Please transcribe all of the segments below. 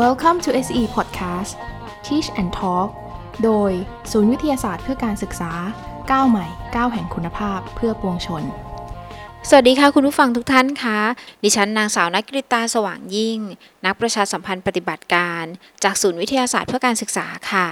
Welcome to SE Podcast Teach and Talk โดย ศูนย์วิทยาศาสตร์เพื่อการศึกษาก้าวใหม่ก้าวแห่งคุณภาพเพื่อปวงชน สวัสดีค่ะคุณผู้ฟังทุกท่านคะ ดิฉันนางสาวนักกริตาสว่างยิ่ง นักประชาสัมพันธ์ปฏิบัติการ จากศูนย์วิทยาศาสตร์เพื่อการศึกษาค่ะ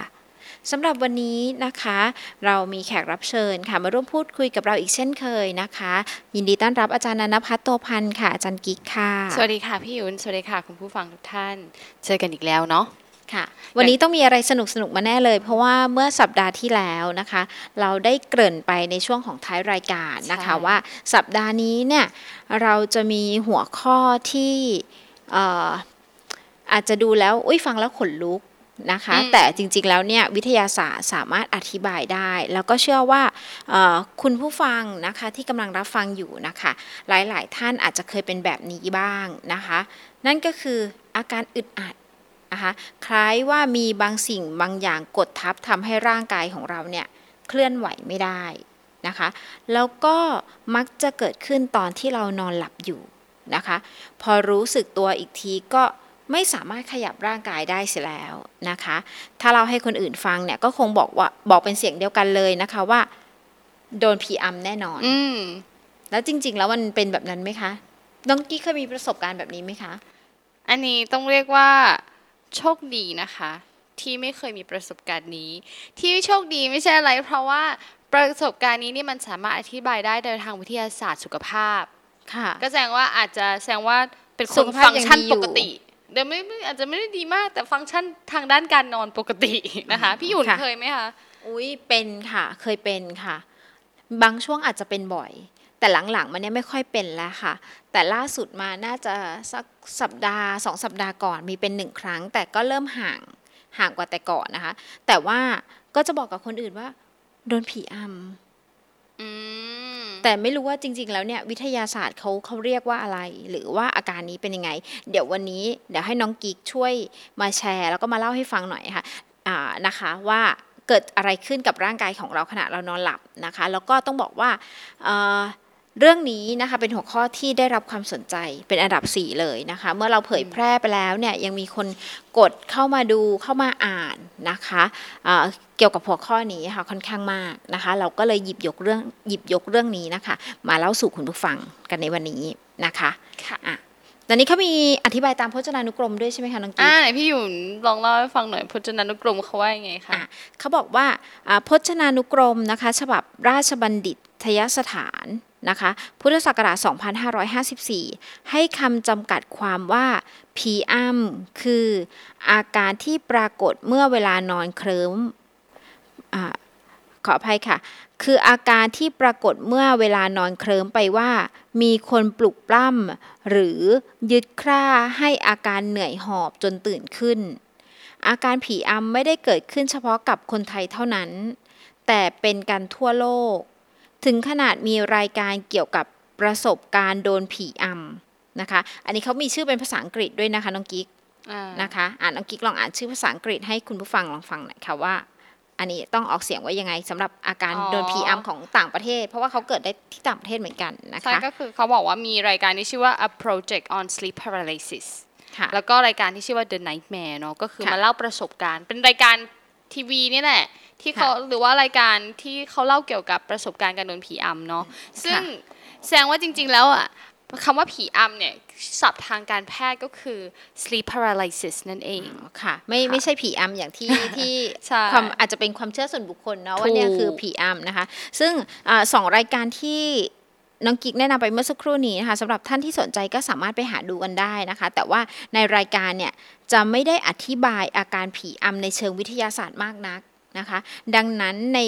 สำหรับวันนี้นะคะ เรามีแขกรับเชิญค่ะ มาร่วมพูดคุยกับเราอีกเช่นเคยนะคะ ยินดีต้อนรับอาจารย์นันพัฒน์โตพันธ์ค่ะอาจารย์กิ๊กค่ะ สวัสดีค่ะพี่ยุนสวัสดีค่ะคุณผู้ฟังทุกท่านเจอกันอีกแล้วเนาะค่ะวันนี้ต้องมีอะไรสนุกสนุกมาแน่เลย เพราะว่าเมื่อสัปดาห์ที่แล้วนะคะ เราได้เกริ่นไปในช่วงของท้ายรายการนะคะใช่ว่าสัปดาห์นี้เนี่ยเราจะมีหัวข้อที่เอ่ออาจจะดูแล้วอุ้ยฟังแล้วขนลุก นะคะ แต่จริงๆแล้วเนี่ยวิทยาศาสตร์สามารถอธิบายได้ แล้วก็เชื่อว่าเอ่อคุณผู้ฟังนะคะที่กำลังรับฟังอยู่นะคะ หลายๆ ท่านอาจจะเคยเป็นแบบนี้บ้างนะคะ นั่นก็คืออาการอึดอัดนะคะคล้ายว่ามีบางสิ่งบางอย่างกดทับทำให้ร่างกายของเราเนี่ยเคลื่อนไหวไม่ได้นะคะ แล้วก็มักจะเกิดขึ้นตอนที่เรานอนหลับอยู่นะคะ พอรู้สึกตัวอีกทีก็ ไม่สามารถขยับร่างกายได้เสียแล้วนะคะ ถ้าเราให้คนอื่นฟังเนี่ยก็คงบอกว่าบอกเป็นเสียงเดียวกันเลยนะคะว่า โดนผีอำแน่นอน อืมแล้วจริง ๆ แล้วมันเป็นแบบนั้นไหมคะน้องกี้เคยมีประสบการณ์แบบนี้ไหมคะ อันนี้ต้องเรียกว่าโชคดีนะคะ ที่ไม่เคยมีประสบการณ์นี้ ที่โชคดีไม่ใช่อะไร เพราะว่าประสบการณ์นี้นี่มันสามารถอธิบายได้โดยทางวิทยาศาสตร์สุขภาพ ค่ะ ก็แสดงว่าอาจจะแสดงว่าเป็นคสุนขภาพฟังก์ชันยังดีอยู่ปกติ เดี๋ยวไม่ไม่อาจจะไม่ได้ดีมากแต่ฟังก์ชันทางด้านการนอนปกตินะคะ พี่หยุ่นค่ะเคยไหมคะอุ้ยเป็นค่ะ เคยเป็นค่ะ บางช่วงอาจจะเป็นบ่อย แต่หลังๆมันเนี่ยไม่ค่อยเป็นแล้วค่ะ แต่ล่าสุดมาน่าจะสักสัปดาห์สองสัปดาห์ก่อนมีเป็นหนึ่งครั้ง แต่ก็เริ่มห่างห่างกว่าแต่ก่อนนะคะ แต่ว่าก็จะบอกกับคนอื่นว่าโดนผีอำอืม แต่ไม่รู้ว่าจริง ๆ แล้วเนี่ยวิทยาศาสตร์เขาเขาเรียกว่าอะไร หรือว่าอาการนี้เป็นยังไง เดี๋ยววันนี้เดี๋ยวให้น้องกิ๊กช่วยมาแชร์ แล้วก็มาเล่าให้ฟังหน่อยค่ะอ่านะคะว่าเกิดอะไรขึ้นกับร่างกายของเราขณะเรานอนหลับนะคะ แล้วก็ต้องบอกว่า เอ่อเรื่องนี้นะคะเป็นหัวข้อที่ได้รับความสนใจเป็นอันดับ 4 เลยนะคะ เมื่อเราเผยแพร่ไปแล้วเนี่ยยังมีคนกดเข้ามาดูเข้ามาอ่านนะคะอ่าเกี่ยวกับหัวข้อนี้ค่ะค่อนข้างมากนะคะ เราก็เลยหยิบยกเรื่องหยิบยกเรื่องนี้นะคะ มาเล่าสู่คุณผู้ฟังกันในวันนี้นะคะค่ะอะตอนนี้เขามีอธิบายตามพจนานุกรมด้วยใช่ไหมคะน้องกิ๊อ่ากไหนพี่หยุ่นลองเล่าให้ฟังหน่อยพจนานุกรมเขาว่ายังไงคะอะเขาบอกว่าอ่าพจนานุกรมนะคะ ฉบับราชบัณฑิตยสถาน นะคะพุทธศักราช 2554 ให้คำจำกัดความว่า ผีอ้ำคืออาการที่ปรากฏเมื่อเวลานอนเคลิ้มอขออภัยค่ะ คืออาการที่ปรากฏเมื่อเวลานอนเคลิ้มไปว่า มีคนปลุกปล้ำหรือยึดคร่าให้อาการเหนื่อยหอบจนตื่นขึ้น อาการผีอำไม่ได้เกิดขึ้นเฉพาะกับคนไทยเท่านั้น แต่เป็นกันทั่วโลก ถึงขนาดมีรายการเกี่ยวกับประสบการณ์โดนผีอำนะคะ อันนี้เขามีชื่อเป็นภาษาอังกฤษด้วยนะคะน้องกิ๊กอ่านะคะ อ่านน้องกิ๊กลองอ่านชื่อภาษาอังกฤษให้คุณผู้ฟังลองฟังหน่อยค่ะว่า อันนี้ต้องออกเสียงว่ายังไงสำหรับอาการโดนผีอำของต่างประเทศ เพราะว่าเขาเกิดได้ที่ต่างประเทศเหมือนกันนะใช่คะก็คือเขาบอกว่ามีรายการที่ชื่อว่า a project on sleep paralysis ค่ะแล้วก็รายการที่ชื่อว่า The Nightmare เนาะก็คือค่ะมาเล่าประสบการณ์ เป็นรายการ ทีวีนี่แหละ ที่เขาหรือว่ารายการที่เขาเล่าเกี่ยวกับประสบการณ์การโดนผีอำเนาะซึ่งแสดงว่าจริง ๆ แล้วอะคำว่าผีอำเนี่ยศัพท์ทางการแพทย์ก็คือ sleep paralysis นั่นเองค่ะ ไม่ไม่ใช่ผีอำอย่างที่ที่ใช่ความอาจจะเป็นความเชื่อส่วนบุคคลเนาะว่าเนี่ยถูกคือผีอำนะคะ ซึ่งอาสองรายการที่ น้องกิ๊กแนะนำไปเมื่อสักครู่นี้นะคะสำหรับท่านที่สนใจก็สามารถไปหาดูกันได้นะคะ แต่ว่าในรายการเนี่ยจะไม่ได้อธิบายอาการผีอำในเชิงวิทยาศาสตร์มากนักนะคะ ดังนั้นใน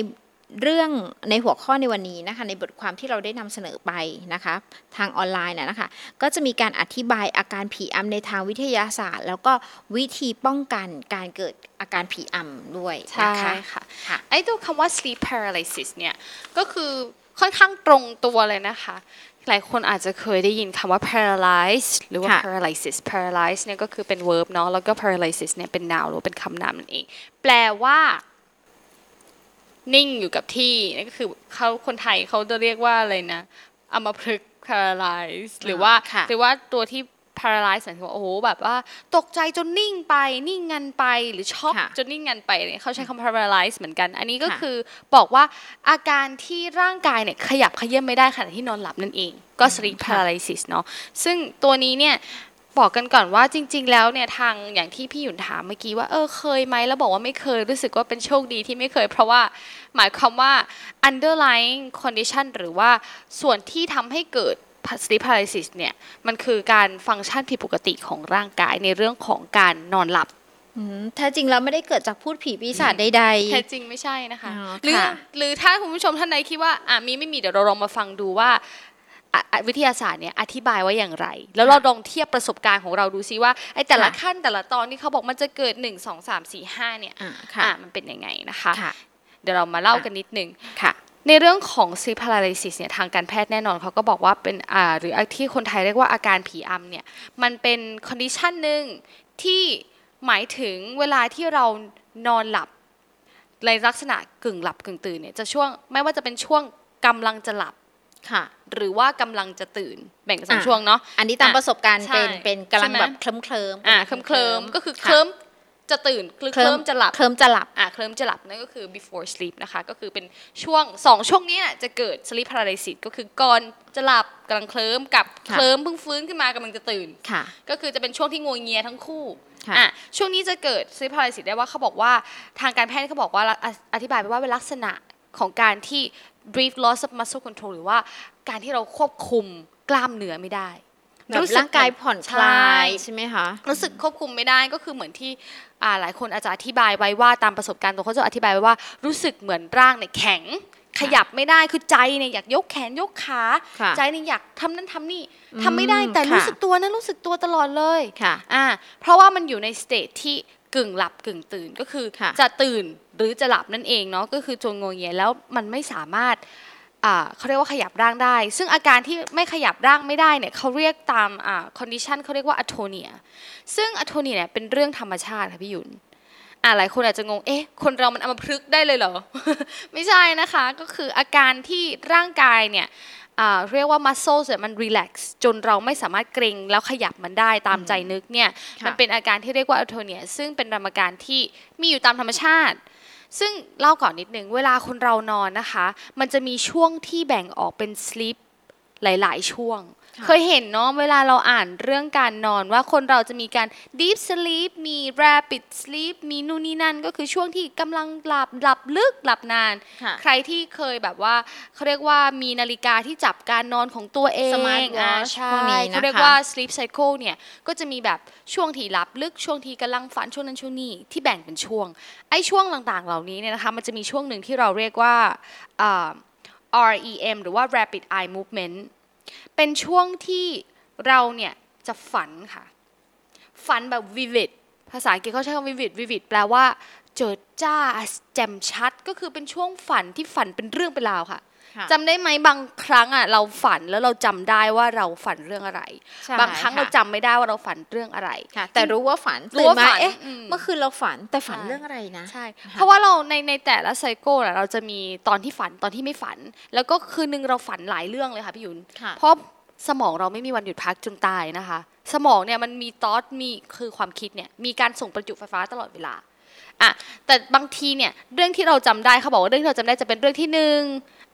เรื่องในหัวข้อในวันนี้นะคะในบทความที่เราได้นำเสนอไปนะคะทางออนไลน์นะนะคะ ก็จะมีการอธิบายอาการผีอำในทางวิทยาศาสตร์ แล้วก็วิธีป้องกันการเกิดอาการผีอำด้วยใช่นะคะค่ะค่ะไอ้ตัวคำว่า sleep paralysis เนี่ยก็คือ ค่อนข้างตรงตัวเลยนะคะ หลายคนอาจจะเคยได้ยินคำว่า paralyze หรือว่าค่ะ paralysis paralyze เนี่ยก็คือเป็น verb เนาะแล้วก็ paralysis เนี่ยเป็น noun หรือเป็นคำนามนั่นเอง แปลว่า นิ่งอยู่กับที่นั่นก็คือเขาคนไทยเขาจะเรียกว่าอะไรนะอัมพฤกษ์ paralyze หรือว่าค่ะหรือว่าตัวที่ paralyze หมายถึงว่าโอ้โหแบบว่าตกใจจนนิ่งไปนิ่งงันไปหรือช็อกค่ะจนนิ่งงันไปเนี่ยเขาใช้คำ paralyze เหมือนกัน อันนี้ก็ค่ะคือบอกว่าอาการที่ร่างกายเนี่ยขยับเขยื้อนไม่ได้ขณะที่นอนหลับนั่นเอง ก็ sleep paralysis เนาะซึ่งตัวนี้เนี่ยบอกกันก่อนว่าจริง ๆ แล้วเนี่ยทางอย่างที่พี่หยุนถามเมื่อกี้ว่าเออเคยไหมแล้วบอกว่าไม่เคยรู้สึกว่าเป็นโชคดีที่ไม่เคย เพราะว่าหมายความว่า underlying condition หรือว่าส่วนที่ทำให้เกิด sleep paralysis เนี่ยมันคือการฟังก์ชันผิดปกติของร่างกายในเรื่องของการนอนหลับอืมแท้จริงแล้วไม่ได้เกิดจากพูดผีปีศาจใดแท้จริงไม่ใช่นะคะอ๋อหรือค่ะหรือถ้าคุณผู้ชมท่านใดคิดว่าอะมีไม่มีเดี๋ยวเราลองมาฟังดูว่าอะอะวิทยาศาสตร์เนี่ยอธิบายว่าอย่างไร แล้วเราลองเทียบประสบการณ์ของเราดูซิว่าไอ้แต่ละขั้นแต่ละตอนที่เขาบอกมันจะเกิด 1 2 3 4 5เนี่ยๆอ่าค่ะอะมันเป็นยังไงนะคะค่ะเดี๋ยวเรามาเล่ากันนิดนึงค่ะ ในเรื่องของ sleep paralysis เนี่ยทางการแพทย์แน่นอนเขาก็บอกว่าเป็นอ่าหรือที่คนไทยเรียกว่าอาการผีอำเนี่ยมันเป็น condition หนึ่งที่หมายถึงเวลาที่เรานอนหลับในลักษณะกึ่งหลับกึ่งตื่นเนี่ยจะช่วงไม่ว่าจะเป็นช่วงกำลังจะหลับค่ะหรือว่ากำลังจะตื่นแบ่งเป็นสองอะช่วงเนาะอันนี้ตามอะประสบการณ์ใช่เป็นเป็นกำลังใช่ไหมแบบเคลิ้มเคลิ้มๆอ่าเคลิ้มเคลิมๆก็คือเคะลิ้ม จะตื่นหรือเคลิ้มจะหลับเคลิ้มจะหลับอะเคลิ้มจะหลับนั่นก็คือ before sleep นะคะ ก็คือเป็นช่วงสองช่วงนี้น่ะจะเกิด sleep paralysis ก็คือก่อนจะหลับกำลังเคลิ้มกับค่ะเคลิ้มเพิ่งฟื้นขึ้นมากำลังจะตื่นค่ะก็คือจะเป็นช่วงที่งวงเงียทั้งคู่ค่ะอะช่วงนี้จะเกิด sleep paralysis ได้ว่าเขาบอกว่าทางการแพทย์เขาบอกว่าออธิบายไปว่าเป็นลักษณะของการที่ brief loss of muscle control หรือว่าการที่เราควบคุมกล้ามเนื้อไม่ได้ แบบร่างกายผ่อนคลายใช่ไหมคะรู้สึกควบคุมไม่ได้ก็คือเหมือนที่อ่าหลายคนอาจจะอธิบายไว้ว่าตามประสบการณ์ตัวเขาจะอธิบายไว้ว่ารู้สึกเหมือนร่างเนี่ยแข็งขยับไม่ได้คือใจเนี่ยอยากยกแขนยกขาค่ะใจเนี่ยอยากทำนั่นทำนี่อืมทำไม่ได้แต่ค่ะรู้สึกตัวนั้นรู้สึกตัวตลอดเลยค่ะอ่าเพราะว่ามันอยู่ใน stage ที่กึ่งหลับกึ่งตื่นก็คือค่ะจะตื่นหรือจะหลับนั่นเองเนาะก็คือจนงัวเงียแล้วมันไม่สามารถอ่า เขาเรียกว่าขยับร่างได้ ซึ่งอาการที่ไม่ขยับร่างไม่ได้เนี่ยเขาเรียกตามอ่า condition เขาเรียกว่า atonia ซึ่ง atonia เนี่ยเป็นเรื่องธรรมชาติค่ะพี่หยุนอ่าหลายคนอาจจะงง เอ๊ะ คนเรามันเอามาพลึกษ์ได้เลยเหรอ ไม่ใช่นะคะ ก็คืออาการที่ร่างกายเนี่ยอ่าเรียกว่า muscles เนี่ยมัน relax จนเราไม่สามารถเกรงแล้วขยับมันได้ตามใจนึกเนี่ยค่ะมันเป็นอาการที่เรียกว่า attonia ซึ่งเป็นรรมการที่มีอยู่ตามธรรมชาติ ซึ่งเล่าก่อนนิดนึงเวลาคนเรานอนนะคะ มันจะมีช่วงที่แบ่งออกเป็น sleep หลาย ๆ ช่วง เคยเห็นเนาะเวลาเราอ่านเรื่องการนอนว่าคนเราจะมีการ deep sleep มี rapid sleep มีนู่นนี่นั่น ก็คือช่วงที่กำลังหลับหลับลึกหลับนานค่ะใครที่เคยแบบว่าเขาเรียกว่ามีนาฬิกาที่จับการนอนของตัวเอง Smart อ่า watch ใช่พวกนี้นะคะเขาเรียกว่า sleep cycle เนี่ยก็จะมีแบบช่วงที่หลับลึกช่วงที่กำลังฝันช่วงนั้นช่วงนี้ที่แบ่งเป็นช่วงไอ้ช่วงต่างๆ เหล่านี้เนี่ยนะคะมันจะมีช่วงหนึ่งที่เราเรียกว่าอ่า REM หรือว่า rapid eye movement เป็นช่วงที่เราเนี่ยจะฝันค่ะ ฝันแบบ vivid ภาษาอังกฤษเขาใช้คำ vivid vivid แปลว่า เจิดจ้าแจ่มชัด ก็คือเป็นช่วงฝันที่ฝันเป็นเรื่องเป็นราวค่ะค่ะ จำได้ไหมบางครั้งอะเราฝันแล้วเราจำได้ว่าเราฝันเรื่องอะไรใช่บางครั้งะเราจำไม่ได้ว่าเราฝันเรื่องอะไรค่ะแต่รู้ว่าฝันรู้ว่าตื่นฝัมานเอ๊ะอืมเมื่อคืนเราฝันแต่ฝันใช่เรื่องอะไรนะใช่ค่ะเพราะว่าเราในในแต่ละไซโก้ะเราจะมีตอนที่ฝันตอนที่ไม่ฝัน แล้วก็คืนนึงเราฝันหลายเรื่องเลยค่ะพี่หยุนค่ะเพราะสมองเราไม่มีวันหยุดพักจนตายนะคะ สมองเนี่ยมันมีตอสมีคือความคิดเนี่ยมีการส่งประจุไฟฟ้าตลอดเวลา อะแต่บางทีเนี่ยเรื่องที่เราจำได้เขาบอกว่าเรื่องที่เราจำได้จะเป็นเรื่องที่หนึ่ง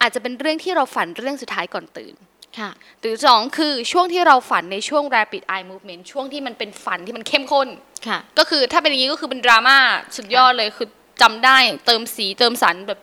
อาจจะเป็นเรื่องที่เราฝันเรื่องสุดท้ายก่อนตื่นค่ะหรือสองคือช่วงที่เราฝันในช่วง rapid eye movement ช่วงที่มันเป็นฝันที่มันเข้มข้นค่ะ ก็คือถ้าเป็นอย่างนี้ก็คือเป็นดราม่าสุดยอดเลยคือจำได้เติมสีเติมสันแบบ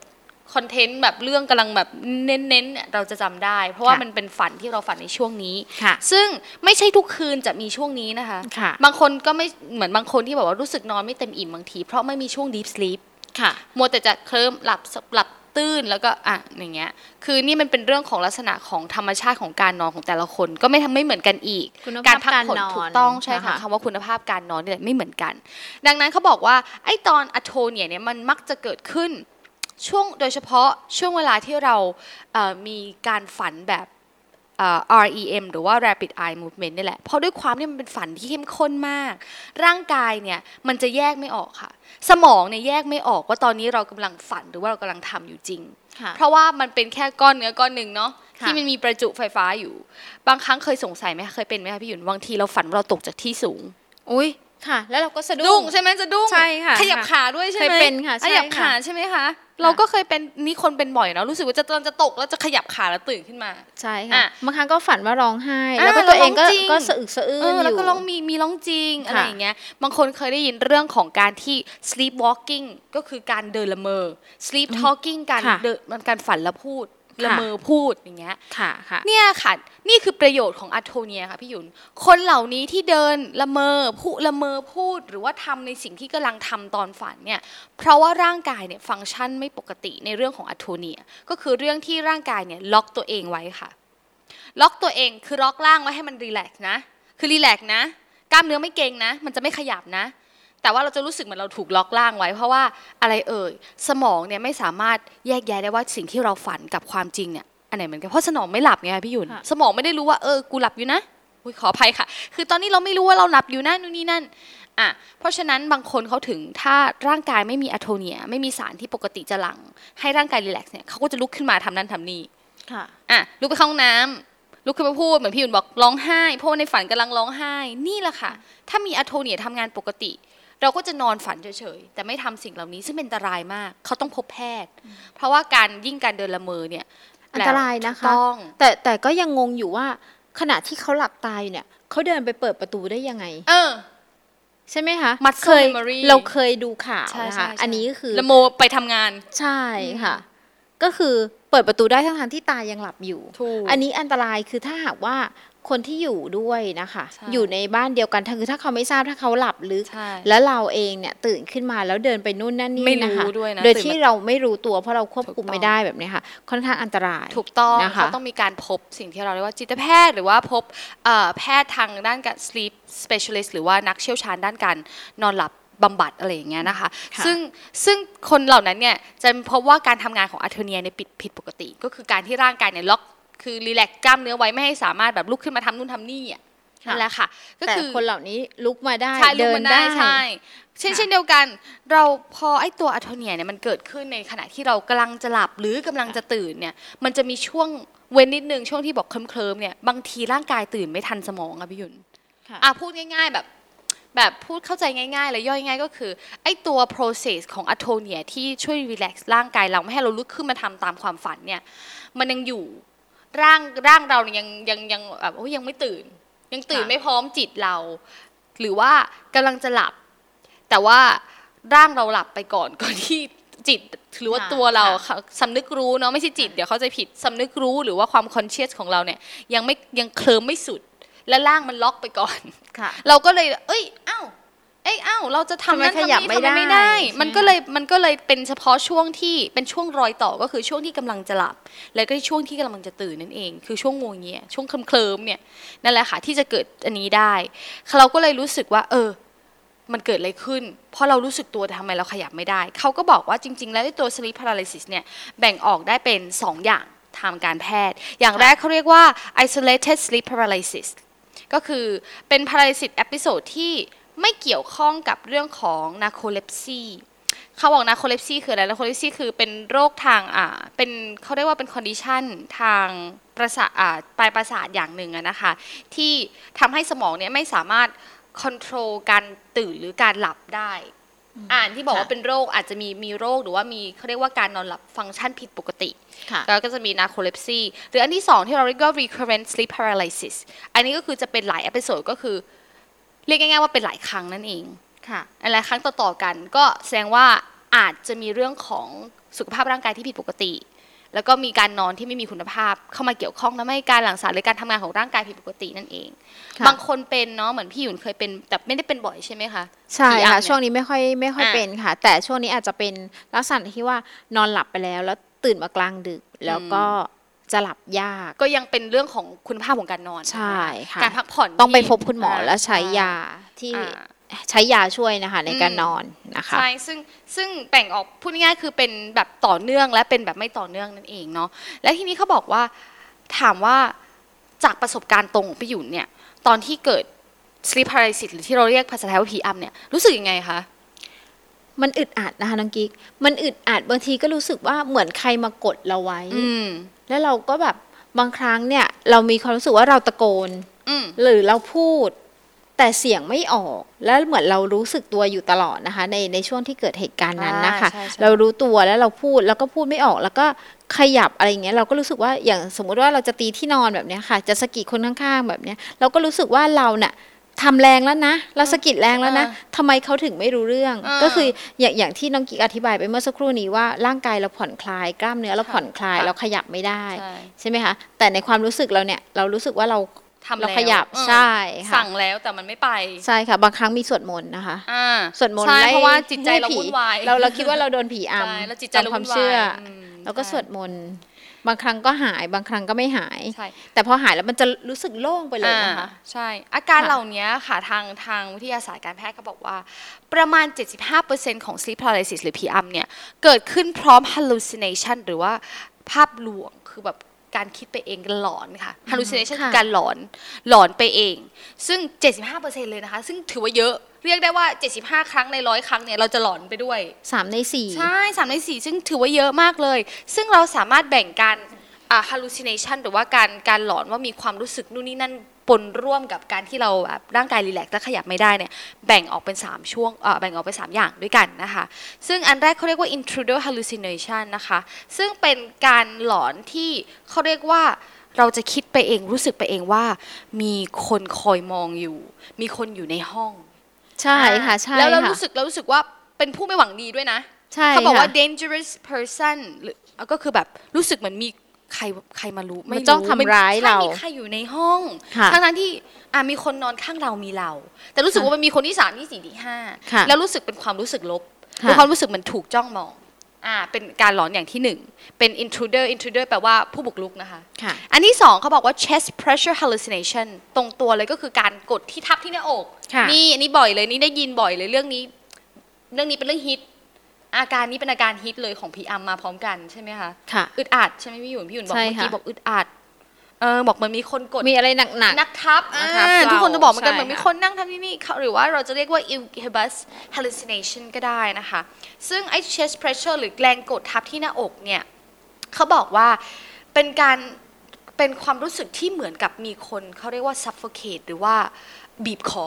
คอนเทนต์แบบเรื่องกำลังแบบเน้นๆเนี่ยเราจะจำได้ เพราะว่าค่ะมันเป็นฝันที่เราฝันในช่วงนี้ค่ะซึ่งไม่ใช่ทุกคืนจะมีช่วงนี้นะคะค่ะบางคนก็ไม่เหมือนบางคนที่แบบว่ารู้สึกนอนไม่เต็มอิ่มบางที เพราะไม่มีช่วง deep sleep ค่ะมัวแต่จะเคลิ้มหลับหลับตื่นแล้วก็อะอย่างเงี้ย คือนี่มันเป็นเรื่องของลักษณะของธรรมชาติของการนอนของแต่ละคน ก็ไม่ทำไม่เหมือนกันอีกคุณภาพการพักผ่อนการนอนถูกต้องใช่ค่ะนะคะคำว่าคุณภาพการนอนนี่แหละไม่เหมือนกัน ดังนั้นเขาบอกว่าไอ้ตอนอะโทเนียเนี่ยมันมักจะเกิดขึ้น ช่วงโดยเฉพาะช่วงเวลาที่เราเอ่อมีการฝันแบบเอ่อ REM หรือว่า Rapid Eye Movement นี่แหละ เพราะด้วยความที่มันเป็นฝันที่เข้มข้นมาก ร่างกายเนี่ยมันจะแยกไม่ออกค่ะ สมองเนี่ยแยกไม่ออกว่าตอนนี้เรากำลังฝันหรือว่าเรากำลังทำอยู่จริงค่ะเพราะว่ามันเป็นแค่ก้อนเนื้อก้อนหนึ่งเนาะค่ะที่มันมีประจุไฟฟ้าอยู่ บางครั้งเคยสงสัยไหมคะเคยเป็นไหมคะพี่หยุนบางทีเราฝันว่าเราตกจากที่สูง อุ้ย ค่ะ แล้วเราก็สะดุ้ดุ้งใช่ไหมจะดุ้งใช่ค่ะขยับขาด้วยใช่ไหมเคยเป็นค่ะใช่ขยับค่ะขาใช่ไหมคะ เราก็เคยเป็นนี่คนเป็นบ่อยเนาะรู้สึกว่าจะตอนจะตกแล้วจะขยับขาแล้วตื่นขึ้นมา ใช่อะค่ะบางครั้งก็ฝันว่าร้องไห้ อะแล้วก็ตัวเองก็เราร้องจริง ก็สะอึกสะอื้นเอออแล้วยู่ ก็ร้องมีมีร้องจริงอะไรค่ะ อย่างเงี้ยบางคนเคยได้ยินเรื่องของการที่ sleep walking ก็คือการเดินละเมอ sleep talking การค่ะ เดินมันการฝันแล้วพูดค่ะ ละเมอพูดอย่างเงี้ยค่ะค่ะเนี่ยค่ะ นี่คือประโยชน์ของอัโทเนียค่ะพี่หยุนคนเหล่านี้ที่เดินละเมอพูละเมอพูด หรือว่าทำในสิ่งที่กำลังทำตอนฝันเนี่ยเพราะว่าร่างกายเนี่ยฟังก์ชันไม่ปกติในเรื่องของ atonia ก็คือเรื่องที่ร่างกายเนี่ยล็อกตัวเองไว้ค่ะ ล็อกตัวเองคือล็อกร่างไว้ให้มัน relax นะ คือ relax นะ กล้ามเนื้อไม่เกร็งนะ มันจะไม่ขยับนะ แต่ว่าเราจะรู้สึกเหมือนเราถูกล็อกร่างไว้ เพราะว่าอะไรเอ่ยสมองเนี่ยไม่สามารถแยกแยะได้ว่าสิ่งที่เราฝันกับความจริงเนี่ยอันไหนเหมือนกันเพราะสมองไม่หลับไงคะพี่หยุนค่ะสมองไม่ได้รู้ว่าเออกูหลับอยู่นะอุ๊ยขออภัยค่ะ คือตอนนี้เราไม่รู้ว่าเราหลับอยู่นะนู่นนี่นั่นอะเพราะฉะนั้นบางคนเขาถึงถ้าร่างกายไม่มีอะโทเนีย ไม่มีสารที่ปกติจะหลั่งให้ร่างกายรีแลกซ์เนี่ยเขาก็จะลุกขึ้นมาทำนั่นทำนี่ค่ะอะลุกไปเข้าห้องน้ำลุกขึ้นมาพูดเหมือนพี่หยุนบอกร้องไห้เพราะว่าในฝันกำลังร้องไห้นี่แหละค่ะ ถ้ามีอะโทเนียทำงานปกติ เราก็จะนอนฝันเฉยๆ แต่ไม่ทำสิ่งเหล่านี้ซึ่งเป็นอันตรายมาก เขาต้องพบแพทย์ เพราะว่าการยิ่งการเดินละเมอเนี่ยอันตรายนะคะถูกต้องแต่แต่ก็ยังงงอยู่ว่า ขณะที่เขาหลับตายอยู่เนี่ยเขาเดินไปเปิดประตูได้ยังไง เออ ใช่ไหมคะ Muscle เคย memory เราเคยดูข่าวใช่นะใช่คะใช่อันนี้ก็คือละโมไปทำงานใช่ค่ะ ก็คือเปิดประตูได้ทั้งทที่ตายังหลับอยู่ถูกอันนี้อันตรายคือถ้าหากว่า คนที่อยู่ด้วยนะคะใช่อยู่ในบ้านเดียวกันถ้าคือถ้าเขาไม่ทราบถ้าเขาหลับลึกใช่แล้วเราเองเนี่ยตื่นขึ้นมาแล้วเดินไปนู่นนั่นนี่ไม่รู้นะคะด้วยนะโดยตื่นที่มาเราไม่รู้ตัวเพราะเราควบคุมถูกต้องไม่ได้แบบเนี้ยค่ะ ค่อนข้างอันตรายถูกต้องนะคะเขาต้องมีการพบสิ่งที่เราเรียกว่าจิตแพทย์ หรือว่าพบเอ่อแพทย์ทางด้านการ sleep specialist หรือว่านักเชี่ยวชาญด้านการนอนหลับบำบัดอะไรอย่างเงี้ยนะคะค่ะซึ่งซึ่งคนเหล่านั้นเนี่ยจะพบว่าการทำงานของอะเทเนียเนี่ยผิดผิดปกติ ก็คือการที่ร่างกายเนี่ยล็อก คือรีแลกซ์กล้ามเนื้อไว้ไม่ให้สามารถแบบลุกขึ้นมาทำนู่นทำนี่อะนั่นแหละค่ะ ก็แต่คือคนเหล่านี้ลุกมาได้ใช่ลุเดิกนมันได้ได้ใช่เช่นค่ะเช่นเดียวกัน เราพอไอ้ตัวอะโทเนียเนี่ยมันเกิดขึ้นในขณะที่เรากำลังจะหลับหรือกำลังจะตื่นเนี่ยมันจะมีช่วงเว้นนิดนึงช่วงที่บอกเคลิ้มๆเนี่ยบางทีร่างกายตื่นไม่ทันสมองอะพี่หยุนค่ะอะพูดง่าย ๆ แบบ แบบพูดเข้าใจง่ายๆเลยย่อยง่ายก็คือไอ้ตัว process ของอะโทเนียที่ช่วย relax ร่างกายเราไม่ให้เราลุกขึ้นมาทำตามความฝันเนี่ยมันยังอยู่ ร่างร่างเราเนี่ยยังยังยังแบบโอ้ยยังไม่ตื่น ยังตื่นค่ะไม่พร้อมจิตเรา หรือว่ากำลังจะหลับ แต่ว่าร่างเราหลับไปก่อนก่อนที่จิตหรือว่าค่ะตัวเราค่ะสำนึกรู้เนาะไม่ใช่จิตเดี๋ยวเขาใจะผิดสำนึกรู้หรือว่าความคอนเชียสของเราเนี่ยยังไม่ยังเคลิ้มไม่สุด และร่างมันล็อกไปก่อนค่ะเราก็เลย เอ้ยเอ้า เอ้ยเอ้าเราจะทำทำไมนั้นขทำยับนี้ไม่ทำไมไม่ได้ได้ใช่มันก็เลยมันก็เลยเป็นเฉพาะช่วงที่เป็นช่วงรอยต่อก็คือช่วงที่กำลังจะหลับ แล้วก็ช่วงที่กำลังจะตื่นนั่นเอง คือช่วงงวงเงียช่วงเคลิ้มๆเนี่ยนั่นแหละค่ะที่จะเกิดอันนี้ได้ เราก็เลยรู้สึกว่า เออ มันเกิดอะไรขึ้น เพราะเรารู้สึกตัวแต่ทำไมเราขยับไม่ได้ เขาก็บอกว่าจริง ๆ แล้วไอ้ตัว sleep paralysis เนี่ยแบ่งออกได้เป็น 2 อย่างทางการแพทย์ อย่างแรกเขาเรียกว่า isolated sleep paralysis ก็คือเป็น paralysis episode ที่ ไม่เกี่ยวข้องกับเรื่องของ narcolepsy เขาบอก narcolepsy คืออะไร narcolepsy คือเป็นโรคทางอ่าเป็นเขาเรียกว่าเป็น condition ทางประสาทอ่าปลายประสาทอย่างหนึ่งอะนะคะ ที่ทำให้สมองเนี่ยไม่สามารถ control การตื่นหรือการหลับได้อ่านที่บอกว่าค่ะเป็นโรคอาจจะมีมีโรคหรือว่ามีเขาเรียกว่าการนอนหลับฟังก์ชันผิดปกติค่ะแล้วก็จะมี narcolepsy หรืออันที่สองที่เราเรียกว่า recurrent sleep paralysis อันนี้ก็คือจะเป็นหลาย episode ก็คือ เรียกง่ายๆว่าเป็นหลายครั้งนั่นเองค่ะหลายครั้งต่อๆกันก็แสดงว่าอาจจะมีเรื่องของสุขภาพร่างกายที่ผิดปกติ แล้วก็มีการนอนที่ไม่มีคุณภาพเข้ามาเกี่ยวข้องทำให้การหลั่งสารหรือการทำงานของร่างกายผิดปกตินั่นเองค่ะบางคนเป็นเนาะเหมือนพี่หยุนเคยเป็นแต่ไม่ได้เป็นบ่อยใช่ไหมคะใช่ผีอำค่ะเนี่ยช่วงนี้ไม่ค่อยไม่ค่อยอะเป็นค่ะ แต่ช่วงนี้อาจจะเป็นลักษณะที่ว่านอนหลับไปแล้ว แล้วตื่นมากลางดึกแล้วก็ จะหลับยาก ก็ยังเป็นเรื่องของคุณภาพของการนอนใช่ค่ะการพักผ่อนต้องไปที่พบคุณหมอแล้วใช้ยาที่อ่าใช้ยาช่วยนะคะในการอืมนอนนะคะใช่ซึ่งซึ่งแบ่งออกพูดง่ายๆคือเป็นแบบต่อเนื่องและเป็นแบบไม่ต่อเนื่องนั่นเองเนาะและทีนี้เขาบอกว่าถามว่าจากประสบการณ์ตรงของพี่หยุ่นเนี่ยตอนที่เกิด sleep paralysis หรือที่เราเรียกภาษาไทยว่าผีอำเนี่ยรู้สึกยังไงคะมันอึดอัดนะคะน้องกิ๊กมันอึดอัดบางทีก็รู้สึกว่าเหมือนใครมากดเราไว้อืม แล้วเราก็แบบบางครั้งเนี่ยเรามีความรู้สึกว่าเราตะโกนอืมหรือเราพูด แต่เสียงไม่ออกแล้วเหมือนเรารู้สึกตัวอยู่ตลอดนะคะ ในในช่วงที่เกิดเหตุการณ์นั้นนะคะอ่าใช่ใช่เรารู้ตัวแล้วเราพูดแล้วก็พูดไม่ออก แล้วก็ขยับอะไรอย่างเงี้ยเราก็รู้สึกว่าอย่างสมมุติว่าเราจะตีที่นอนแบบเนี้ยค่ะ จะสะกิดคนข้างๆแบบเนี้ย เราก็รู้สึกว่าเราเนี่ย ทำแรงแล้วนะเราสะกิดแรงแล้วนะทำไมเขาถึงไม่รู้เรื่องอ่าก็คืออย่างอย่างที่น้องกิ๊กอธิบายไปเมื่อสักครู่นี้ว่าร่างกายเราผ่อนคลายกล้ามเนื้อเราผ่อนคลายค่ะเราขยับไม่ได้ใช่ใช่ไหมคะแต่ในความรู้สึกเราเนี่ยเรารู้สึกว่าเราทำเราแล้วขยับเออใช่ค่ะสั่งแล้วแต่มันไม่ไปใช่ค่ะบางครั้งมีสวดมนต์นะคะอ่าสวดมนต์ใช่ไล่เพราะว่าจิตใจเราไล่ผีวุ่นวายเราเราคิดว่าเราโดนผีอใช่ำแล้วจิตใจตามเราความวุ่นวายเชื่ออมแล้วก็ใช่สวดมนต์ บางครั้งก็หายบางครั้งก็ไม่หายใช่แต่พอหายแล้วมันจะรู้สึกโล่งไปเลยนะคะอ่าใช่ อาการค่ะเหล่านี้ค่ะทางทางวิทยาศาสตร์การแพทย์ก็บอกว่า ประมาณ 75%ของ sleep paralysis หรือ PM เนี่ย เกิดขึ้นพร้อม hallucination หรือว่าภาพลวงคือแบบ การคิดไปเองหลอนค่ะ hallucination ค่ะคือการหลอนหลอนไปเอง ซึ่ง 75%เลยนะคะ ซึ่งถือว่าเยอะเรียกได้ว่า 75 ครั้งในร้อยครั้งเนี่ยเราจะหลอนไปด้วยสามในสี่ใช่สามในสี่ซึ่งถือว่าเยอะมากเลย ซึ่งเราสามารถแบ่งการอ่า hallucination หรือว่าการการหลอนว่ามีความรู้สึกนู่นนี่นั่น ปนร่วมกับการที่เราแบบร่างกายรีแลกซ์และขยับไม่ได้เนี่ยแบ่งออกเป็น 3 ช่วงเอ่อแบ่งออกเป็น 3 อย่างด้วยกันนะคะ ซึ่งอันแรกเขาเรียกว่า intruder hallucination นะคะ ซึ่งเป็นการหลอนที่เขาเรียกว่าเราจะคิดไปเองรู้สึกไปเองว่า มีคนคอยมองอยู่ มีคนอยู่ในห้องใช่ค่ะใช่แล้วเราค่ะรู้สึกเรารู้สึกว่าเป็นผู้ไม่หวังดีด้วยนะใช่เขาบอกว่าค่ะ dangerous person หรือก็คือแบบรู้สึกเหมือนมี ใครใครมารู้ไม่มันรู้จ้องทำร้ายใช่เรามีใครอยู่ในห้องค่ะทั้งนั้นที่อะมีคนนอนข้างเรามีเรา แต่รู้สึกว่ามันมีคนที่สามที่สี่ที่ห้าค่ะแล้วรู้สึกเป็นความรู้สึกลบค่ะเป็นความรู้สึกเหมันถูกจ้องมองอ่าเป็นการหลอนอย่างที่หนึ่งเป็น intruder intruder แปลว่าผู้บุกรุกนะคะค่ะอันที่สองเขาบอกว่า chest pressure hallucination ตรงตัวเลยก็คือการกดที่ทับที่หน้าอกค่ะนี่อันนี้บ่อยเลยนี่ได้ยินบ่อยเลยเรื่องนี้ เรื่องนี้เป็นเรื่องฮิต อาการนี้เป็นอาการฮิตเลยของพีอัมมาพร้อมกันใช่ไหมคะค่ะ อึดอัดใช่ไหมพี่หยุ่นพี่หยุ่นบอกใช่เมื่อกี้ค่ะบอกอึดอัดเออบอกเหมันมีคนกดมีอะไรหนักนักทับนักทับอ่าเราทุกคนจะบอกเหมือนกันใช่เหมือนมีค่ะคนนั่งทำที่นี่เขาหรือว่าเราจะเรียกว่า incubus hallucination ก็ได้นะคะ ซึ่งไอ้ chest pressure หรือแรงกดทับที่หน้าอกเนี่ยเขาบอกว่าเป็นการเป็นความรู้สึกที่เหมือนกับมีคนเขาเรียกว่า suffocate หรือว่าบีบคอ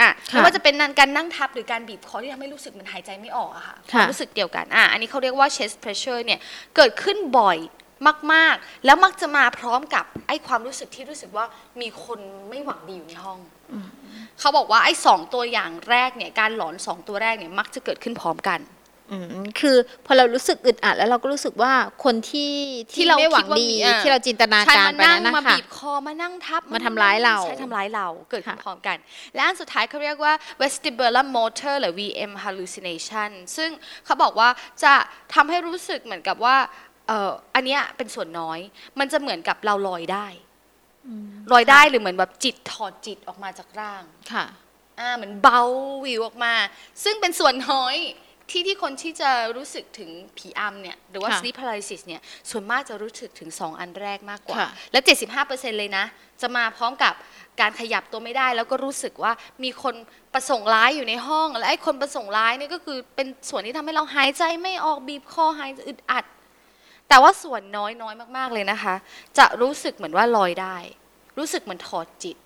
อะค่ะไม่ว่าจะเป็นการนั่งทับหรือการบีบคอที่ทำให้รู้สึกเหมันหายใจไม่ออกอะค่ะคค่ะวามรู้สึกเดียวกันอะอันนี้เขาเรียกว่า chest pressure เนี่ยเกิดขึ้นบ่อยมากๆ แล้วมักจะมาพร้อมกับไอ้ความรู้สึกที่รู้สึกว่ามีคนไม่หวังดีอยู่ในห้อง เขาบอกว่าไอ้สองตัวอย่างแรกเนี่ยการหลอนสองตัวแรกเนี่ยมักจะเกิดขึ้นพร้อมกันๆอืม คือพอเรารู้สึกอึดอัดแล้วเราก็รู้สึกว่าคนที่ที่ที่เราไม่หวังคิดว่าดีมีอะที่เราจินตนาใช่การมาไปนั่งนั้นมานะคะบีบคอมานั่งทับมาทำร้ายเราใช่ทำร้ายเราเกิดขึ้นค่ะพร้อมกัน และอันสุดท้ายเขาเรียกว่า vestibular motor หรือ VM hallucination ซึ่งเขาบอกว่าจะทำให้รู้สึกเหมือนกับว่าเอ่ออันเนี้ยเป็นส่วนน้อย มันจะเหมือนกับเราลอยได้ลอยได้หรือเหมือนแบบจิตถอดจิตออกมาจากร่างค่ะอ่าเหมือนเบาวิวออกมา ซึ่งเป็นส่วนน้อย ที่ที่คนที่จะรู้สึกถึงผีอำเนี่ยหรือว่า ค่ะ sleep paralysis เนี่ยส่วนมากจะรู้สึกถึง 2 อันแรกมากกว่า ค่ะ และ75%เลยนะ จะมาพร้อมกับการขยับตัวไม่ได้ แล้วก็รู้สึกว่ามีคนประสงค์ร้ายอยู่ในห้อง และไอ้คนประสงค์ร้ายเนี่ยก็คือเป็นส่วนที่ทำให้เราหายใจไม่ออกบีบคอหายใจอึดอัด แต่ว่าส่วนน้อยน้อยมาก ๆเลยนะคะ จะรู้สึกเหมือนว่าลอยได้ รู้สึกเหมือนถอดจิต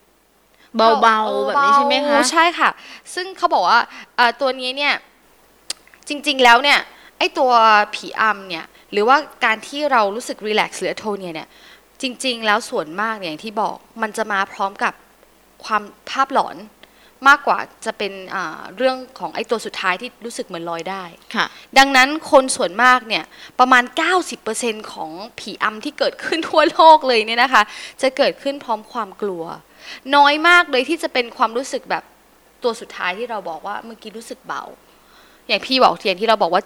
เบาๆแบบนี้ใช่ไหมคะ เบาใช่ค่ะ ซึ่งเขาบอกว่าเอ่อตัวนี้เนี่ย จริง ๆ แล้วเนี่ยไอตัวผีอำเนี่ยหรือว่าการที่เรารู้สึกรีแลกซ์หรือโทเนียเนี่ยจริง ๆ แล้วส่วนมากเนี่ยอย่างที่บอกมันจะมาพร้อมกับความภาพหลอนมากกว่าจะเป็นอ่าเรื่องของไอตัวสุดท้ายที่รู้สึกเหมือนลอยได้ค่ะ ดังนั้นคนส่วนมากเนี่ยประมาณ 90%ของผีอำที่เกิดขึ้นทั่วโลกเลยเนี่ยนะคะ จะเกิดขึ้นพร้อมความกลัว น้อยมากเลยที่จะเป็นความรู้สึกแบบตัวสุดท้ายที่เราบอกว่าเมื่อกี้รู้สึกเบา อย่างพี่บอกอย่างที่เราบอกว่า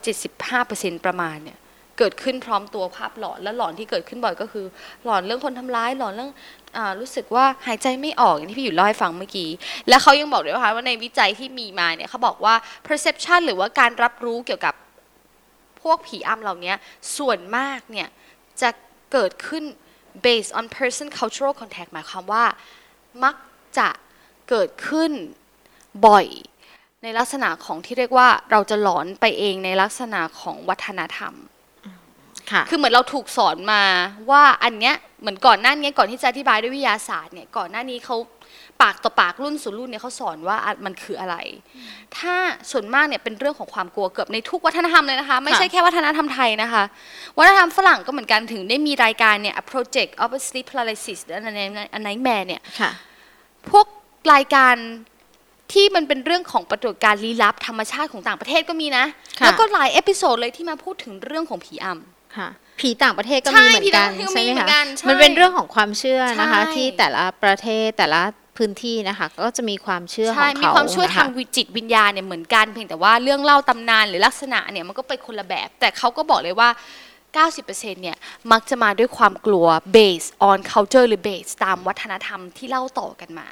75%ประมาณเนี่ยเกิดขึ้นพร้อมตัวภาพหลอนและหลอนที่เกิดขึ้นบ่อยก็คือ หลอนเรื่องคนทำร้ายหลอนเรื่องอรู้สึกว่าหายใจไม่ออกอย่างที่พี่อยู่เล่าให้ฟังเมื่อกี้ และเขายังบอกด้วยว่าว่าในวิจัยที่มีมาเนี่ยเขาบอกว่า perception หรือว่าการรับรู้เกี่ยวกับพวกผีอำเหล่านี้ส่วนมากเนี่ยจะเกิดขึ้น based on person cultural contact หมายความว่า มักจะเกิดขึ้นบ่อย ในลักษณะของที่เรียกว่าเราจะหลอนไปเองในลักษณะของวัฒนธรรมค่ะคือเหมือนเราถูกสอนมาว่าอันเนี้ยเหมือนก่อนหน้านี้ก่อนที่จะอธิบายด้วยวิทยาศาสตร์เนี่ยก่อนหน้านี้เขาปากต่อปากรุ่นสู่รุ่นเนี่ยเขาสอนว่าอะมันคืออะไร ถ้าส่วนมากเนี่ยเป็นเรื่องของความกลัวเกือบในทุกวัฒนธรรมเลยนะคะ ไม่ใช่แค่วัฒนธรรมไทยนะคะ วัฒนธรรมฝรั่งก็เหมือนกันถึงได้มีรายการเนี่ย A project of sleep paralysis หรือ a nightmare เนี่ยค่ะพวกรายการ ที่มันเป็นเรื่องของปรากฏการณ์ลี้ลับธรรมชาติของต่างประเทศก็มีนะค่ะแล้วก็หลาย episode เลยที่มาพูดถึงเรื่องของผีอำค่ะผีต่างประเทศก็ใช่มีเหมือนกันผีต่างประเทศก็ใช่มีไหมเหมือนกันใช่มันเป็นเรื่องของความเชื่อนะคะใช่ที่แต่ละประเทศแต่ละพื้นที่นะคะ ก็จะมีความเชื่อของเขาใช่มีความเชื่อนะคะทางวิจิตวิญญาณเนี่ยเหมือนกันเพียงแต่ว่าเรื่องเล่าตำนานหรือลักษณะเนี่ยมันก็เป็นคนละแบบ แต่เขาก็บอกเลยว่า 90%เนี่ยมักจะมาด้วยความกลัว based on culture หรือ based ตามวัฒนธรรมที่เล่าต่อกันมา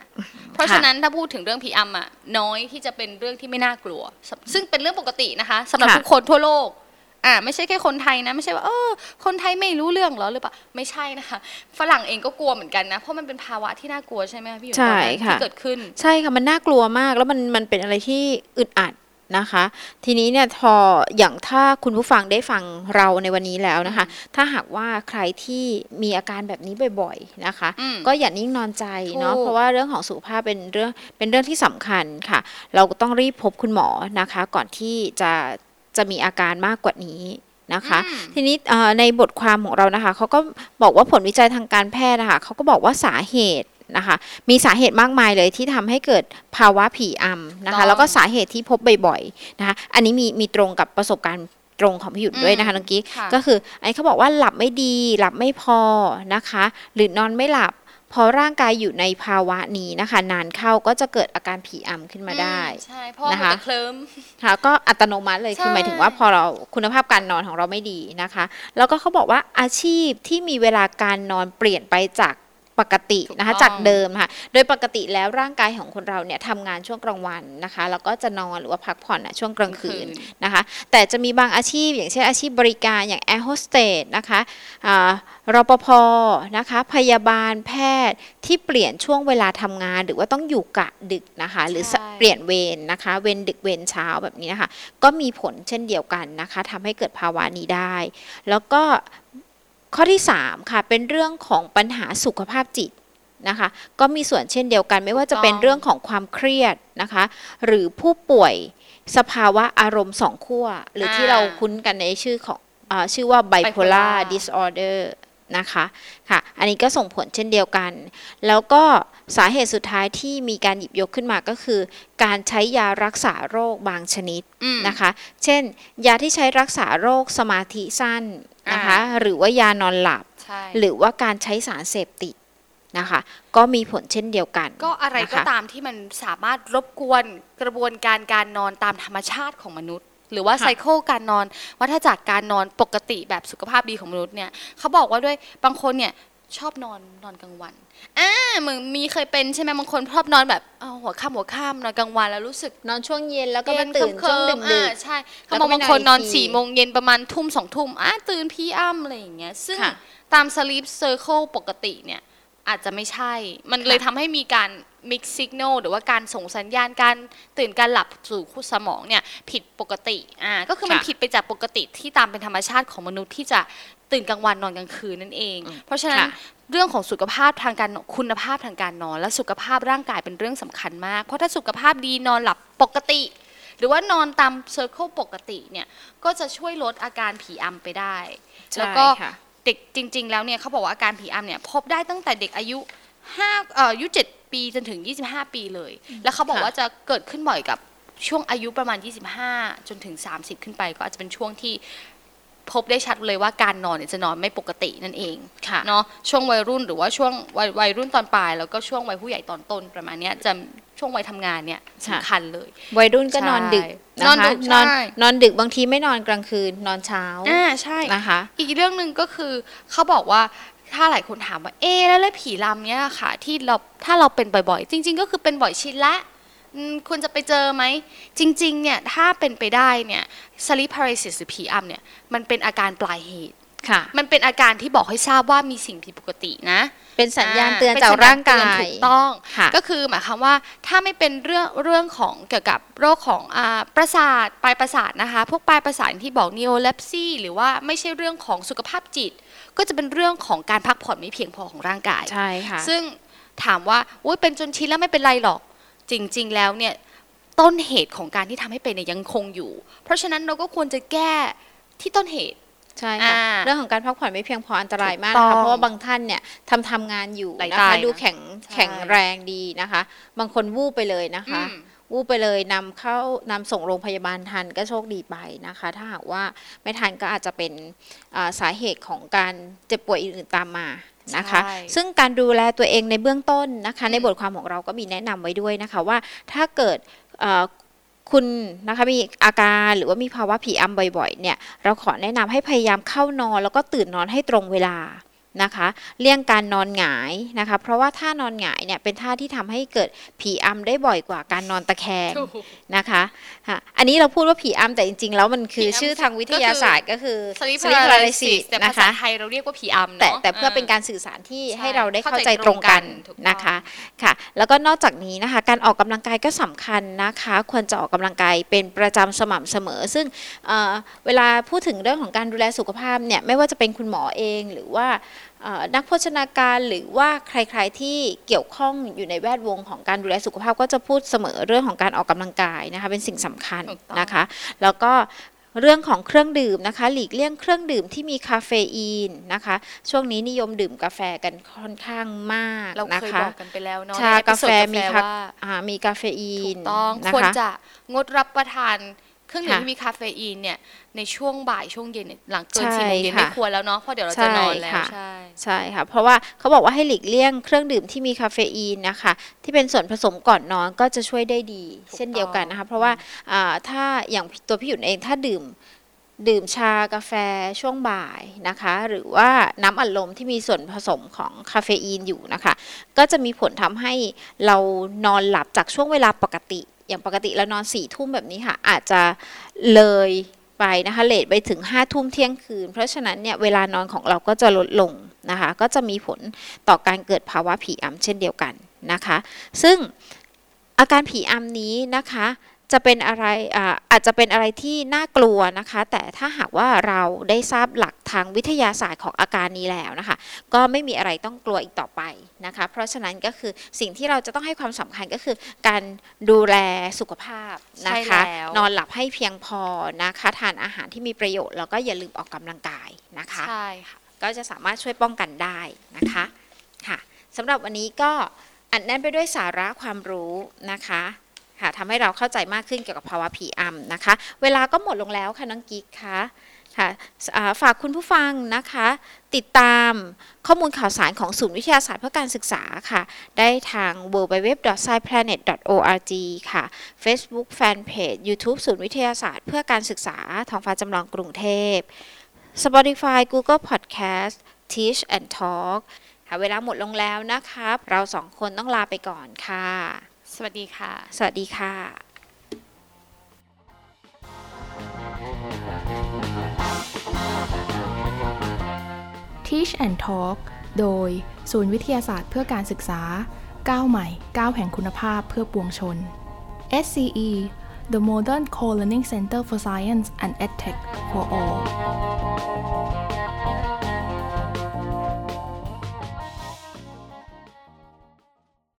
เพราะฉะนั้นถ้าพูดถึงเรื่องผีอำอะน้อยที่จะเป็นเรื่องที่ไม่น่ากลัว ซึ่งเป็นเรื่องปกตินะคะสำหรับค่ะทุกคนทั่วโลกอ่าไม่ใช่แค่คนไทยนะ ไม่ใช่ว่าเออคนไทยไม่รู้เรื่องเหรอหรือเปล่าไม่ใช่นะคะ ฝรั่งเองก็กลัวเหมือนกันนะ เพราะมันเป็นภาวะที่น่ากลัวใช่ไหมคะพี่หยวนใช่ตอนนั้นค่ะที่เกิดขึ้น ใช่ค่ะมันน่ากลัวมากแล้วมันมันเป็นอะไรที่อึดอัด นะคะ ทีนี้เนี่ยพออย่างถ้าคุณผู้ฟังได้ฟังเราในวันนี้แล้วนะคะ ถ้าหากว่าใครที่มีอาการแบบนี้บ่อยๆนะคะอืมก็อย่านิ่งนอนใจเนาะถูกเพราะว่าเรื่องของสุขภาพเป็นเรื่องเป็นเรื่องที่สำคัญค่ะ เราก็ต้องรีบพบคุณหมอนะคะ ก่อนที่จะจะมีอาการมากกว่านี้นะคะอืมทีนี้เอ่อในบทความของเรานะคะเขาก็บอกว่าผลวิจัยทางการแพทย์นะคะเขาก็บอกว่าสาเหตุ นะคะ มีสาเหตุมากมายเลยที่ทำให้เกิดภาวะผีอำนะคะต้องแล้วก็สาเหตุที่พบบ่อยๆนะคะ อันนี้มีมีตรงกับประสบการณ์ตรงของพี่หยุดด้วยนะคะน้องกิ๊กค่ะก็คืออันนี้เขาบอกว่าหลับไม่ดี หลับไม่พอนะคะ หรือนอนไม่หลับพอร่างกายอยู่ในภาวะนี้นะคะ นานเข้าก็จะเกิดอาการผีอำขึ้นมาได้อืใช่เพราะว่านะคะมันจะเคลิ้มค่ะก็อัตโนมัติเลยใช่คือหมายถึงว่าพอเราคุณภาพการนอนของเราไม่ดีนะคะ แล้วก็เขาบอกว่าอาชีพที่มีเวลาการนอนเปลี่ยนไปจาก ปกตินะคะจากเดิมค่ะ โดยปกติแล้วร่างกายของคนเราเนี่ยทำงานช่วงกลางวันนะคะ แล้วก็จะนอนหรือว่าพักผ่อนน่ะช่วงกลางคืนนะคะ แต่จะมีบางอาชีพ อย่างเช่นอาชีพบริการอย่างแอร์โฮสเตสนะคะอ่ารปภนะคะ พยาบาลแพทย์ที่เปลี่ยนช่วงเวลาทำงาน หรือว่าต้องอยู่กะดึกนะคะ หรือใช่เปลี่ยนเวรนะคะ เวรดึกเวรเช้าแบบนี้นะคะ ก็มีผลเช่นเดียวกันนะคะทำให้เกิดภาวะนี้ได้ แล้วก็ ข้อที่ 3 ค่ะ เป็นเรื่องของปัญหาสุขภาพจิตนะคะ ก็มีส่วนเช่นเดียวกัน ไม่ว่าจะเป็นถูกต้องเรื่องของความเครียดนะคะ หรือผู้ป่วยสภาวะอารมณ์สองขั้วหรือที่เราคุ้นกันในชื่อของอาชื่อว่า bipolar bipolar disorder นะคะค่ะ อันนี้ก็ส่งผลเช่นเดียวกัน แล้วก็สาเหตุสุดท้ายที่มีการหยิบยกขึ้นมาก็คือ การใช้ยารักษาโรคบางชนิดอืมนะคะ เช่น ยาที่ใช้รักษาโรคสมาธิสั้น นะคะอ่าหรือว่ายานอนหลับใช่หรือว่าการใช้สารเสพติดนะคะ ก็มีผลเช่นเดียวกัน ก็อะไรก็นะคะตามที่มันสามารถรบกวนกระบวนการการนอนตามธรรมชาติของมนุษย์ หรือว่าค่ะไซเคิลการนอนวัฏจักรการนอนปกติแบบสุขภาพดีของมนุษย์เนี่ยเขาบอกว่าด้วยบางคนเนี่ย ชอบนอนนอนกลางวันอ่ามึงมีเคยเป็นใช่ไหมบางคนชอบนอนแบบเอาหัวค่ำหัวค่ำนอนกลางวันแล้วรู้สึกนอนช่วงเย็นแล้วก็เย็มานตื่นเคลิ้ช่วงมดึกๆดึอ่ากใช่เขาแล้วบก็อกไม่บางคนนอนนอนอีกทีสี่โมงเย็นประมาณทุ่มสองทุ่มอ่าตื่นพี่อ้ำอะไรอย่างเงี้ย ซึ่งค่ะตาม sleep circle ปกติเนี่ยอาจจะไม่ใช่ มันเลยทำให้มีการ mix signal หรือว่าการส่งสัญญาณการตื่นการหลับสู่สมองเนี่ยผิดปกติ อ่า ก็คือมันค่ะผิดไปจากปกติที่ตามเป็นธรรมชาติของมนุษย์ที่จะ ตื่นกลางวันนอนกลางคืนนั่นเอง เพราะฉะนั้นค่ะ เรื่องของสุขภาพทางการคุณภาพทางการนอน และสุขภาพร่างกายเป็นเรื่องสำคัญมาก เพราะถ้าสุขภาพดีนอนหลับปกติ หรือว่านอนตามเซอร์เคิลปกติเนี่ยก็จะช่วยลดอาการผีอำไปได้ ใช่แล้วก็ค่ะ เด็กจริง ๆ แล้วเนี่ยเขาบอกว่าอาการผีอำเนี่ยพบได้ตั้งแต่เด็กอายุห้าเอ่ออายุเจ็ดปีจนถึง 25 ปีเลย แล้วเขาบอกค่ะ ว่าจะเกิดขึ้นบ่อยกับช่วงอายุประมาณ 25 จนถึง 30 ขึ้นไป ก็อาจจะเป็นช่วงที่ พบได้ชัดเลยว่าการนอนเนี่ยจะนอนไม่ปกตินั่นเองค่ะเนาะช่วงวัยรุ่นหรือว่าช่วงวัยวัยรุ่นตอนปลาย แล้วก็ช่วงวัยผู้ใหญ่ตอนต้นประมาณเนี้ยจะช่วงวัยทำงานเนี่ยสำคัญเลย วัยรุ่นก็ใช่นอนดึกนอนนะคะดึกนอนใช่นอนดึกบางทีไม่นอนกลางคืนนอนเช้าอ่าใช่นะคะ อีกเรื่องหนึ่งก็คือเขาบอกว่าถ้าหลายคนถามว่าเอ๊ะแล้วเรื่องผีลำเนี้ยค่ะ ที่เราถ้าเราเป็นบ่อยๆ จริง ๆ ก็คือเป็นบ่อยชินละอืม ควรจะไปเจอไหม จริงๆเนี่ยถ้าเป็นไปได้เนี่ย sleep paralysis หรือผีอำเนี่ยมันเป็นอาการปลายเหตุค่ะมันเป็นอาการที่บอกให้ทราบว่ามีสิ่งผิดปกตินะ เป็นสัญญาณอ่เตือนป็จากสัญญร่างกาเตือนยถูกต้องค่ะก็คือหมายความว่าถ้าไม่เป็นเรื่องเรื่องของเกี่ยวกับโรคของอ่าประสาทปลายประสาทนะคะ พวกปลายประสาทที่บอก neolepsy หรือว่าไม่ใช่เรื่องของสุขภาพจิต ก็จะเป็นเรื่องของการพักผ่อนไม่เพียงพอของร่างกาย ใช่ค่ะ ซึ่งถามว่าอุ้ยเป็นจนชินแล้วไม่เป็นไรหรอก จริง ๆ แล้วเนี่ยต้นเหตุของการที่ทำให้เป็นเนี่ยยังคงอยู่ เพราะฉะนั้นเราก็ควรจะแก้ที่ต้นเหตุใช่ค่ะอ่าเรื่องของการพักผ่อนไม่เพียงพออันตรายมากถูกต้นะองคะเพราะว่าบางท่านเนี่ยทำทำงานอยู่หลายนะตาคะยดูนะแข็งใช่แข็งแรงดีนะคะ บางคนวูบไปเลยนะคะอืมวูบไปเลยนำเข้านำส่งโรงพยาบาลทันก็โชคดีไปนะคะ ถ้าหากว่าไม่ทันก็อาจจะเป็นอ่าสาเหตุของการเจ็บป่วยอื่นๆตามมา นะคะใช่ซึ่งการดูแลตัวเองในเบื้องต้นนะคะอืมในบทความของเราก็มีแนะนำไว้ด้วยนะคะว่าถ้าเกิดเอ่อคุณนะคะมีอาการหรือว่ามีภาวะผีอำบ่อยๆเนี่ยเราขอแนะนำให้พยายามเข้านอนแล้วก็ตื่นนอนให้ตรงเวลา นะคะเลี่ยงการนอนหงายนะคะ เพราะว่าท่านอนหงายเนี่ยเป็นท่าที่ทำให้เกิดผีอำได้บ่อยกว่าการนอนตะแคงนะคะค่ะอันนี้เราพูดว่าผีอำแต่จริงๆ แล้วมันคือผีอำชื่อทางวิทยาศาสตร์ก็คือ sleep sleep paralysis paralysis แต่นะภาษาคะไทยเราเรียกว่าผีอำแต่เนาะแต่เพื่อเป็นการสื่อสารที่ใช่ให้เราได้เข้าเข้าใจใจตรงกันตรงกันถูกต้องนะคะค่ะ แล้วก็นอกจากนี้นะคะ การออกกำลังกายก็สำคัญนะคะ ควรจะออกกำลังกายเป็นประจำสม่ำเสมอ ซึ่งเอ่อเวลาพูดถึงเรื่องของการดูแลสุขภาพเนี่ยไม่ว่าจะเป็นคุณหมอเองหรือว่าเอ่อ นักโภชนาการหรือว่าใครๆที่เกี่ยวข้องอยู่ในแวดวงของการดูแลสุขภาพก็จะพูดเสมอเรื่องของการออกกำลังกายนะคะเป็นสิ่งสำคัญถูกต้องนะคะ แล้วก็เรื่องของเครื่องดื่มนะคะ หลีกเลี่ยงเครื่องดื่มที่มีคาเฟอีนนะคะ ช่วงนี้นิยมดื่มกาแฟกันค่อนข้างมากเรานะเคยคะบอกกันไปแล้วเนาะชาในกาแฟ episode มีกาแฟคาว่าอ่ามีกาเฟอีถูนกต้องนะควรคะจะงดรับประทาน เครื่องดื่มค่ะที่มีคาเฟอีนเนี่ยในช่วงบ่ายช่วงเย็นเนี่ยหลังเกินใช่สี่โมงเย็นค่ะไม่ควรแล้วเนาะเพราะเดี๋ยวเราใช่จะนอนแล้วค่ะใช่ใช่ค่ะ เพราะว่าเขาบอกว่าให้หลีกเลี่ยงเครื่องดื่มที่มีคาเฟอีนนะคะ ที่เป็นส่วนผสมก่อนนอนก็จะช่วยได้ดีถูกเช่นเดียวกันนะคะต้องเพราะว่าอ่าถ้าอย่างตัวพี่หยุนเองถ้าดื่มดื่มชากาแฟช่วงบ่ายนะคะ หรือว่าน้ำอัดลมที่มีส่วนผสมของคาเฟอีนอยู่นะคะ ก็จะมีผลทำให้เรานอนหลับจากช่วงเวลาปกติ อย่างปกติเรานอนสี่ทุ่มแบบนี้ค่ะ อาจจะเลยไปนะคะเลทไปถึงห้าทุ่มเที่ยงคืน เพราะฉะนั้นเนี่ยเวลานอนของเราก็จะลดลงนะคะ ก็จะมีผลต่อการเกิดภาวะผีอำเช่นเดียวกันนะคะ ซึ่งอาการผีอำนี้นะคะ จะเป็นอะไรอาอาจจะเป็นอะไรที่น่ากลัวนะคะ แต่ถ้าหากว่าเราได้ทราบหลักทางวิทยาศาสตร์ของอาการนี้แล้วนะคะ ก็ไม่มีอะไรต้องกลัวอีกต่อไปนะคะ เพราะฉะนั้นก็คือสิ่งที่เราจะต้องให้ความสำคัญก็คือ การดูแลสุขภาพนะคะใช่แล้วนอนหลับให้เพียงพอนะคะ ทานอาหารที่มีประโยชน์แล้วก็อย่าลืมออกกำลังกายนะคะใช่ค่ะก็จะสามารถช่วยป้องกันได้นะคะค่ะสำหรับวันนี้ก็อัดแน่นไปด้วยสาระความรู้นะคะ ค่ะทำให้เราเข้าใจมากขึ้นเกี่ยวกับภาวะผีอำนะคะ เวลาก็หมดลงแล้วค่ะน้องกิ๊กคะค่ะฝากคุณผู้ฟังนะคะ ติดตามข้อมูลข่าวสารของศูนย์วิทยาศาสตร์เพื่อการศึกษาค่ะ ได้ทาง www.sciplanet.org ค่ะ Facebook Fanpage YouTube ศูนย์วิทยาศาสตร์เพื่อการศึกษาท้องฟ้าจำลองกรุงเทพ Spotify Google Podcast Teach and Talk ค่ะเวลาหมดลงแล้วนะครับเราสองคนต้องลาไปก่อนค่ะ สวัสดีค่ะ สวัสดีค่ะ Teach and Talk โดย ศูนย์วิทยาศาสตร์เพื่อการศึกษา ก้าวใหม่ ก้าวแห่งคุณภาพเพื่อปวงชน SCE The Modern Co-Learning Center for Science and EdTech for All